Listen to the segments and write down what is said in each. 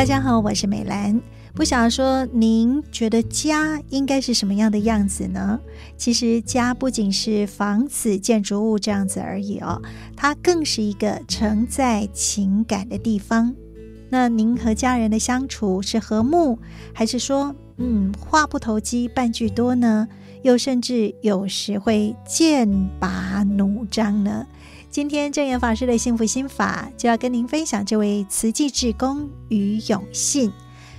大家好，我是美兰。不想说，您觉得家应该是什么样的样子呢？其实，家不仅是房子、建筑物这样子而已哦，它更是一个承载情感的地方。那您和家人的相处是和睦，还是说，嗯，话不投机半句多呢？又甚至有时会剑拔弩张呢？今天证严法师的幸福心法就要跟您分享这位慈济志工于永信。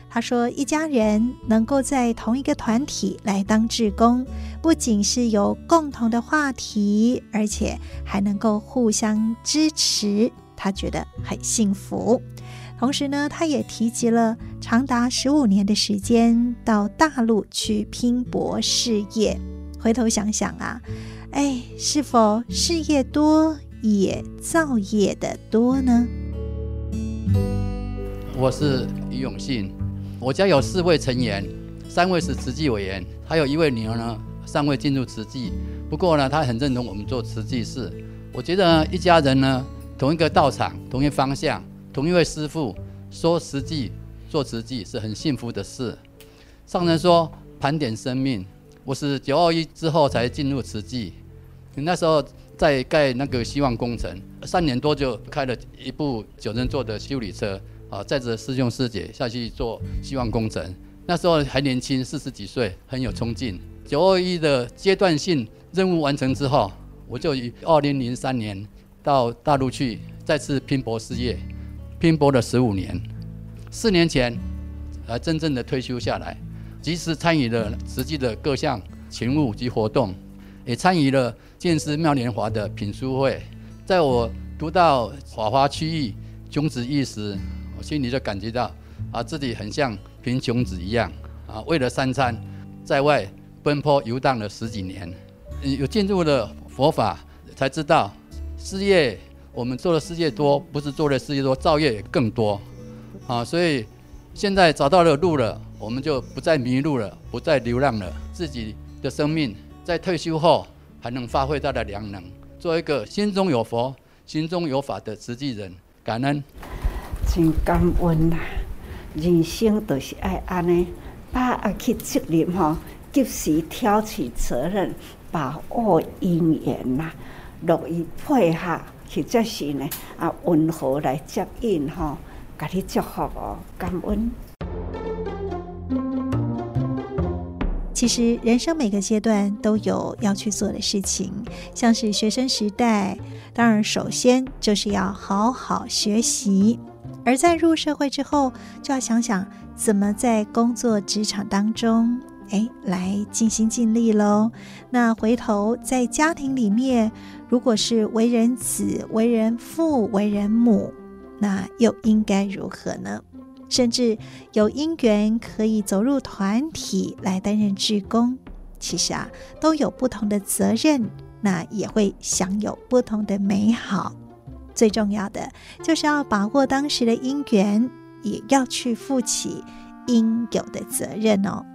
他说：“一家人能够在同一个团体来当志工，不仅是有共同的话题，而且还能够互相支持，他觉得很幸福。同时呢，他也提及了长达十五年的时间到大陆去拼搏事业。回头想想啊，哎，是否事业多也造业的多呢？”我是于永信。我家有四位成员，三位是慈济委员，还有一位女儿呢，尚未进入慈济。不过呢，她很认同我们做慈济事。我觉得，一家人呢，同一个道场，同一方向，同一位师父，说慈济，做慈济是很幸福的事。上人说盘点生命，我是九二一之后才进入慈济，那时候在盖那个希望工程，三年多就开了一部九人座的修理车。啊，载着师兄师姐下去做希望工程，那时候还年轻，四十几岁，很有冲劲。九二一的阶段性任务完成之后，我就以二零零三年到大陆去再次拼搏事业，拼搏了十五年。四年前，才真正的退休下来，及时参与了实际的各项勤务及活动，也参与了建师妙莲华的品书会。在我读到法华区域穷子意时，我心里就感觉到啊，自己很像贫穷子一样啊，为了三餐，在外奔波游荡了十几年。有进入了佛法，才知道事业我们做的事业多，不是做的事业多，造业也更多啊。所以现在找到了路了，我们就不再迷路了，不再流浪了。自己的生命在退休后还能发挥他的良能，做一个心中有佛、心中有法的慈济人，感恩。真感恩啦！人生都是爱安尼，把握去责任吼，及时挑起责任，把握因缘呐，乐于配合，或者是呢啊温和来接应吼，给你祝福哦，感恩。其实人生每个阶段都有要去做的事情，像是学生时代，当然首先就是要好好学习。而在入社会之后，就要想想怎么在工作职场当中，哎，来尽心尽力喽。那回头在家庭里面，如果是为人子、为人父、为人母，那又应该如何呢？甚至有因缘可以走入团体来担任志工，其实啊，都有不同的责任，那也会享有不同的美好。最重要的就是要把握当时的因缘，也要去负起应有的责任哦。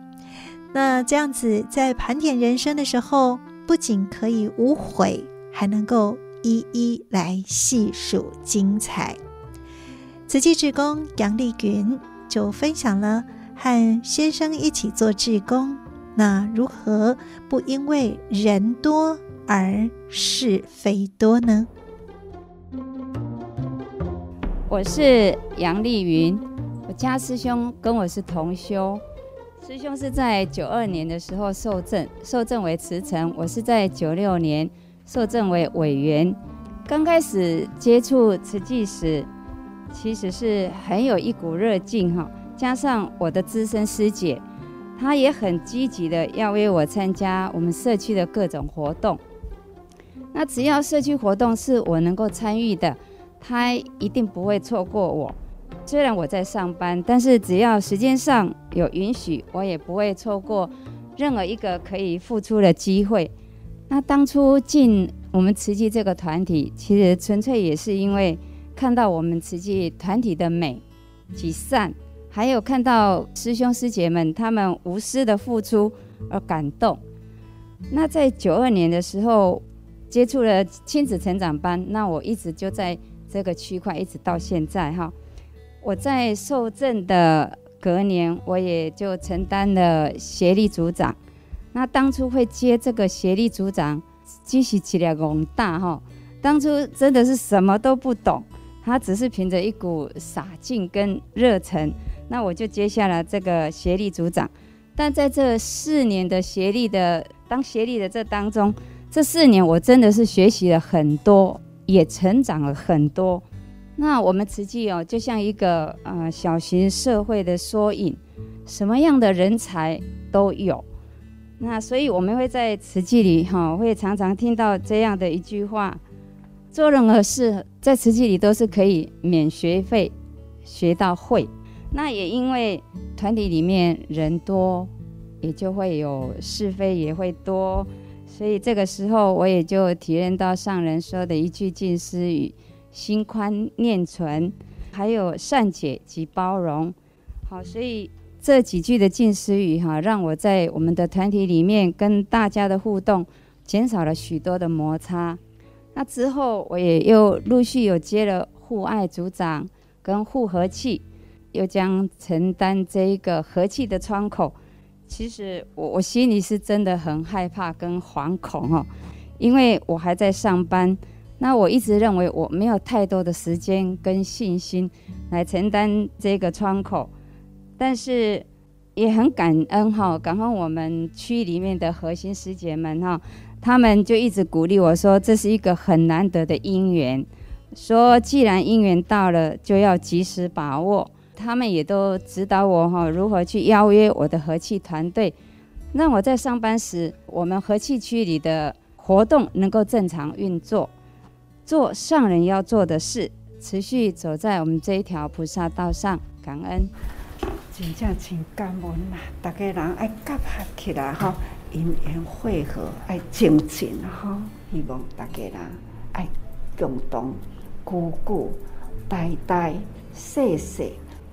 那这样子在盘点人生的时候，不仅可以无悔，还能够一一来细数精彩。慈济志工杨丽云就分享了和先生一起做志工，那如何不因为人多而是非多呢？我是杨丽云，我家师兄跟我是同修。师兄是在九二年的时候受证，受证为慈诚。我是在九六年受证为委员。刚开始接触慈济时，其实是很有一股热劲哈。加上我的资深师姐，她也很积极的要约我参加我们社区的各种活动。那只要社区活动是我能够参与的。她一定不会错过我，虽然我在上班，但是只要时间上有允许，我也不会错过任何一个可以付出的机会。那当初进我们慈济这个团体，其实纯粹也是因为看到我们慈济团体的美及善，还有看到师兄师姐们他们无私的付出而感动。那在九二年的时候接触了亲子成长班，那我一直就在。这个区块一直到现在哈，我在受证的隔年，我也就承担了协力组长。那当初会接这个协力组长，其实起来宏大哈。当初真的是什么都不懂，他只是凭着一股洒劲跟热忱，那我就接下了这个协力组长。但在这四年的协力的当协力的这当中，这四年我真的是学习了很多，也成长了很多。那我们慈济哦，就像一个呃小型社会的缩影，什么样的人才都有。那所以我们会在慈济里哈、会常常听到这样的一句话：做任何事在慈济里都是可以免学费学到会。那也因为团体里面人多，也就会有是非也会多，所以这个时候我也就体验到上人说的一句近思语：心宽念存，还有善解及包容。好，所以这几句的近思语哈，让我在我们的团体里面跟大家的互动减少了许多的摩擦。那之后我也又陆续有接了互爱组长跟护和气。又将承担这一个和气的窗口，其实我我心里是真的很害怕跟惶恐哦，因为我还在上班，那我一直认为我没有太多的时间跟信心来承担这个窗口，但是也很感恩哈，感恩我们区里面的核心师姐们哈，他们就一直鼓励我说，这是一个很难得的因缘，说既然因缘到了，就要及时把握。他们也都指导我哈，如何去邀约我的和气团队，让我在上班时，我们和气区里的活动能够正常运作，做上人要做的事，持续走在我们这一条菩萨道上。感恩，真正真感恩呐！大家人爱结合起来哈，因缘会合爱精进哈，希望大家人爱共同、久久、代代、世世。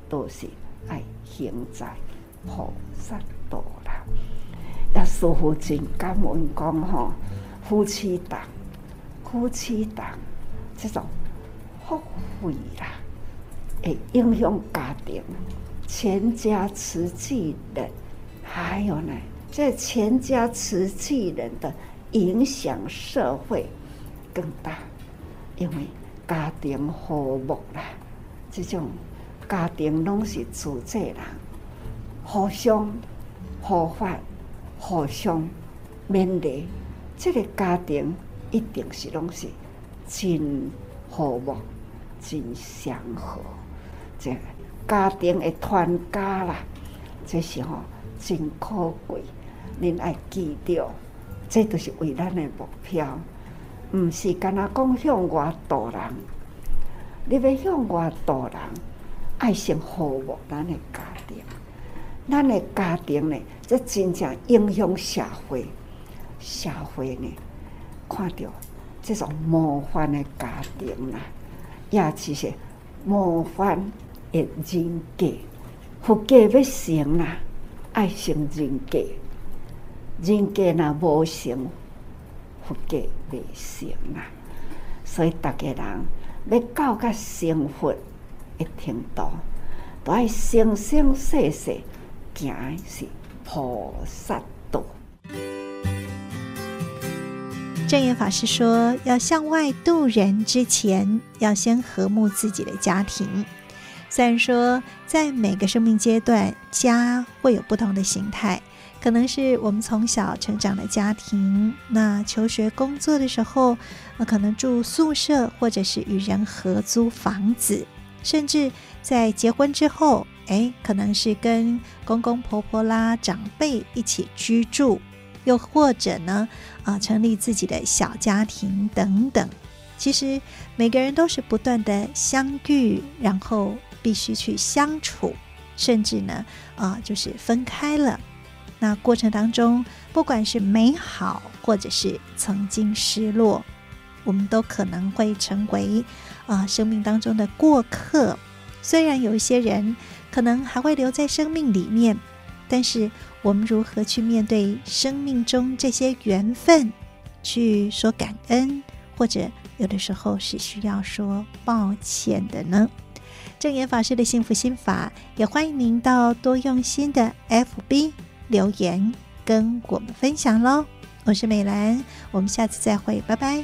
都是爱行在菩萨道啦，也师父真感恩讲吼，夫妻档，夫妻档这种福慧啦，会影响家庭，全家慈济的，还有呢，这全家慈济人的影响社会更大，因为家庭和睦啦，这种。家庭拢是自济人，互相互发，互相勉励，这个家庭一定是拢是真和睦、真祥和。这家庭的团家啦，这是吼真可贵。恁爱记着，这都是为咱的目标，毋是干那讲向外度人，你要向外度人。爱心服务咱的家庭，咱的家庭呢，这真正影响社会。社会呢，看到这种模范的家庭啦，也就是模范的人格。福格要成啦，爱成人格。人格若无成，佛家未成啊。所以大家人要教甲成佛。一听到，都爱生生世世行的是菩萨道。正言法师说，要向外渡人之前，要先和睦自己的家庭。虽然说，在每个生命阶段，家会有不同的形态，可能是我们从小成长的家庭，那求学工作的时候，可能住宿舍，或者是与人合租房子。甚至在结婚之后，哎，可能是跟公公婆婆啦、长辈一起居住，又或者呢，啊，成立自己的小家庭等等。其实每个人都是不断的相遇，然后必须去相处，甚至呢，啊，就是分开了。那过程当中，不管是美好，或者是曾经失落。我们都可能会成为啊、生命当中的过客，虽然有一些人可能还会留在生命里面，但是我们如何去面对生命中这些缘分，去说感恩，或者有的时候是需要说抱歉的呢？证严法师的幸福心法，也欢迎您到多用心的 FB 留言跟我们分享喽。我是美兰，我们下次再会，拜拜。